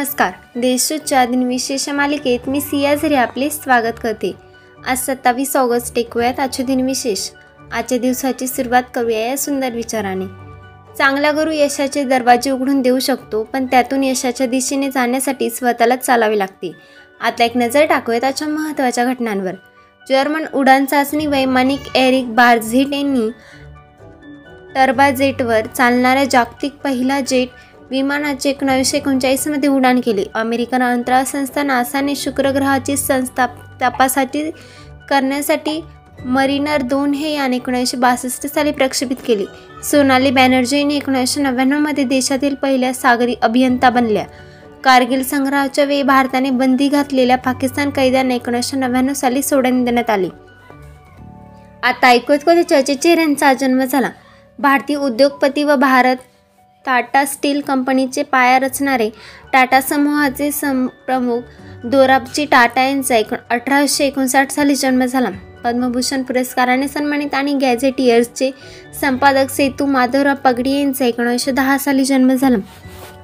नमस्कार. देशच्या दिनविशेष मालिकेत मी सिया झरे आपले स्वागत करते. आज सत्तावीस ऑगस्ट ऐकूयात आजचे दिनविशेष आजच्या दिवसाची सुरुवात करूया या सुंदर विचाराने. चांगला गुरु यशाचे दरवाजे उघडून देऊ शकतो पण त्यातून यशाच्या दिशेने जाण्यासाठी स्वतःलाच चालावे लागते. आता एक नजर टाकूयात आजच्या महत्त्वाच्या घटनांवर. जर्मन उडान चाचणी वैमानिक एरिक बार्झिट यांनी टर्बा जेटवर चालणाऱ्या जागतिक पहिला जेट विमानाचे एकोणावीसशे एकोणचाळीसमध्ये उड्डाण केले. अमेरिकन अंतराळ संस्था नासाने शुक्रग्रहाची संस्था तपासाठी करण्यासाठी मरिनर दोन हे यान एकोणीसशे बासष्ट साली प्रक्षेपित केले. सोनाली बॅनर्जीने एकोणीसशे नव्याण्णवमध्ये देशातील पहिल्या सागरी अभियंता बनल्या. कारगिल संग्रहाच्या वेळी भारताने बंदी घातलेल्या पाकिस्तान कैद्यांना एकोणीसशे नव्याण्णव साली सोडून देण्यात आले. आता ऐकत कधी चर्चेचे यांचा जन्म झाला? भारतीय उद्योगपती व भारत टाटा स्टील कंपनीचे पाया रचणारे टाटा समूहाचे सम प्रमुख दोराबजी टाटा यांचा एक अठराशे एकोणसाठ साली जन्म झाला. पद्मभूषण पुरस्काराने सन्मानित आणि गॅझेटियर्सचे संपादक सेतू माधवराव पगडी यांचा एकोणीसशे दहा साली जन्म झाला.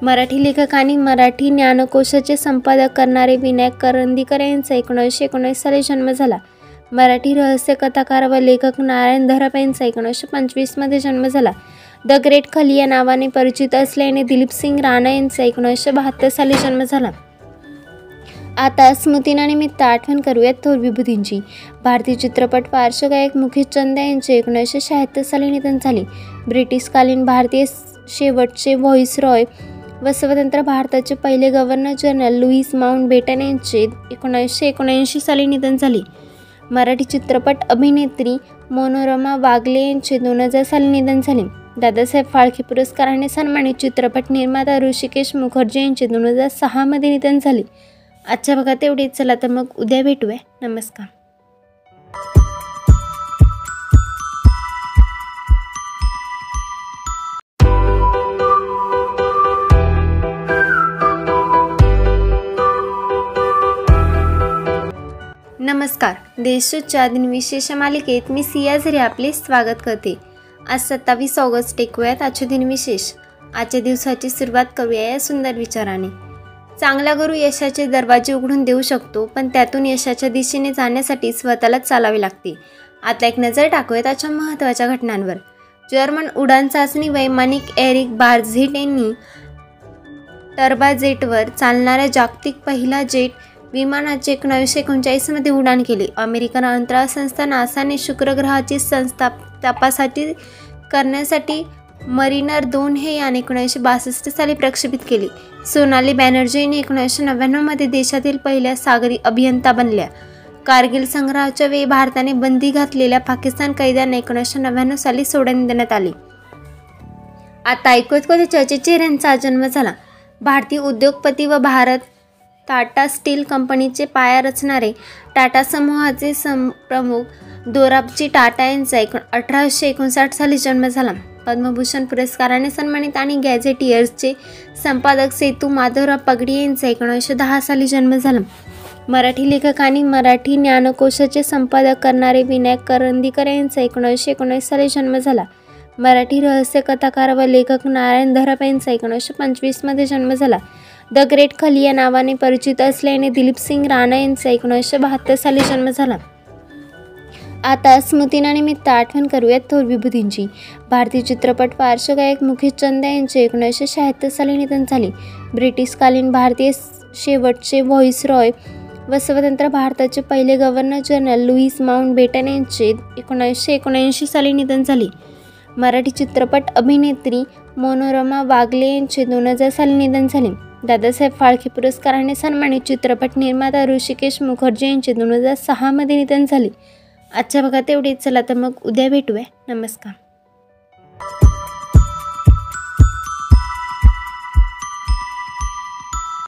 मराठी लेखक आणि मराठी ज्ञानकोशाचे संपादक करणारे विनायक करंदीकर यांचा एकोणीसशे एकोणीस साली जन्म झाला. मराठी रहस्य कथाकार व लेखक नारायण धरप यांचा एकोणीसशे पंचवीसमध्ये जन्म झाला. द ग्रेट खली या नावाने परिचित असल्याने दिलीप सिंग राणा यांचा एकोणीसशे बहात्तर साली जन्म झाला. आता स्मृतीनानिमित्त आठवण करूयात थोर विभूतींची. भारतीय चित्रपट पार्श्वगायक मुकेश चंद यांचे एकोणीसशे शहात्तर साली निधन झाले. ब्रिटिशकालीन भारतीय शेवटचे व्हॉइस रॉय व स्वतंत्र भारताचे पहिले governor general Louis Mountbatten यांचे एकोणीसशे एकोणऐंशी साली निधन झाले. मराठी चित्रपट अभिनेत्री मनोरमा वागले यांचे दोन हजार साली निधन झाले. दादासाहेब फाळके पुरस्काराने सन्मानित चित्रपट निर्माता ऋषिकेश मुखर्जी यांचे दोन हजार सहामध्ये निधन झाले. आजच्या भागात एवढेच चला तर मग उद्या भेटूया. नमस्कार. नमस्कार. देशच्या दिनविशेष मालिकेत मी सियाझरी आपले स्वागत करते. आज सत्तावीस ऑगस्ट ऐकूयात आजचे दिनविशेष आजच्या दिवसाची सुरुवात करूया या सुंदर विचाराने. चांगला गुरु यशाचे दरवाजे उघडून देऊ शकतो पण त्यातून यशाच्या दिशेने जाण्यासाठी स्वतःलाच चालावे लागते. आता एक नजर टाकूयात आजच्या महत्त्वाच्या घटनांवर. जर्मन उडान चाचणी वैमानिक एरिक बार्झिट यांनी टर्बा जेटवर चालणाऱ्या जागतिक पहिला जेट विमानाचे एकोणावीसशे एकोणचाळीसमध्ये उड्डाण केले. अमेरिकन अंतराळ संस्था नासाने शुक्रग्रहाची संस्था तपासाची करण्यासाठी मरिनर दोन हे यान एकोणीसशे बासष्ट साली प्रक्षेपित केली. सोनाली बॅनर्जीने एकोणीसशे नव्याण्णवमध्ये देशातील पहिल्या सागरी अभियंता बनल्या. कारगिल संग्रहाच्या वेळी भारताने बंदी घातलेल्या पाकिस्तान कैद्यांना एकोणीसशे नव्याण्णव साली सोडून देण्यात आले. आता ऐकत कधी चर्चेचेर यांचा जन्म झाला? भारतीय उद्योगपती व भारत टाटा स्टील कंपनीचे पाया रचणारे टाटा समूहाचे सम प्रमुख दोराबजी टाटा यांचा एकूण अठराशे एकोणसाठ साली जन्म झाला. पद्मभूषण पुरस्काराने सन्मानित आणि गॅझेटियर्सचे संपादक सेतू माधवराव पगडी यांचा एकोणीसशे दहा साली जन्म झाला. मराठी लेखक आणि मराठी ज्ञानकोशाचे संपादक करणारे विनायक करंदीकर यांचा एकोणीसशे एकोणीस साली जन्म झाला. मराठी रहस्य कथाकार व लेखक नारायण धरप यांचा एकोणीसशे पंचवीसमध्ये जन्म झाला. द ग्रेट खली या नावाने परिचित असल्याने दिलीप सिंग राणा यांचा एकोणीसशे बहात्तर साली जन्म झाला. आता स्मृतीनानिमित्त आठवण करूयात थोर विभूतींची. भारतीय चित्रपट पार्श्वगायक मुकेश चंद यांचे एकोणीसशे शहात्तर साली निधन झाले. ब्रिटिशकालीन भारतीय शेवटचे व्हॉइस रॉय व स्वतंत्र भारताचे पहिले governor general Louis Mountbatten यांचे एकोणीसशे एकोणऐंशी साली निधन झाले. मराठी चित्रपट अभिनेत्री मनोरमा वागले यांचे दोन हजार साली निधन झाले. दादासाहेब फाळके पुरस्काराने सन्मानित चित्रपट निर्माता ऋषिकेश मुखर्जी यांचे दोन हजार सहामध्ये निधन झाले. आजच्या भागात तेवढीच चला तर मग उद्या भेटूया. नमस्कार.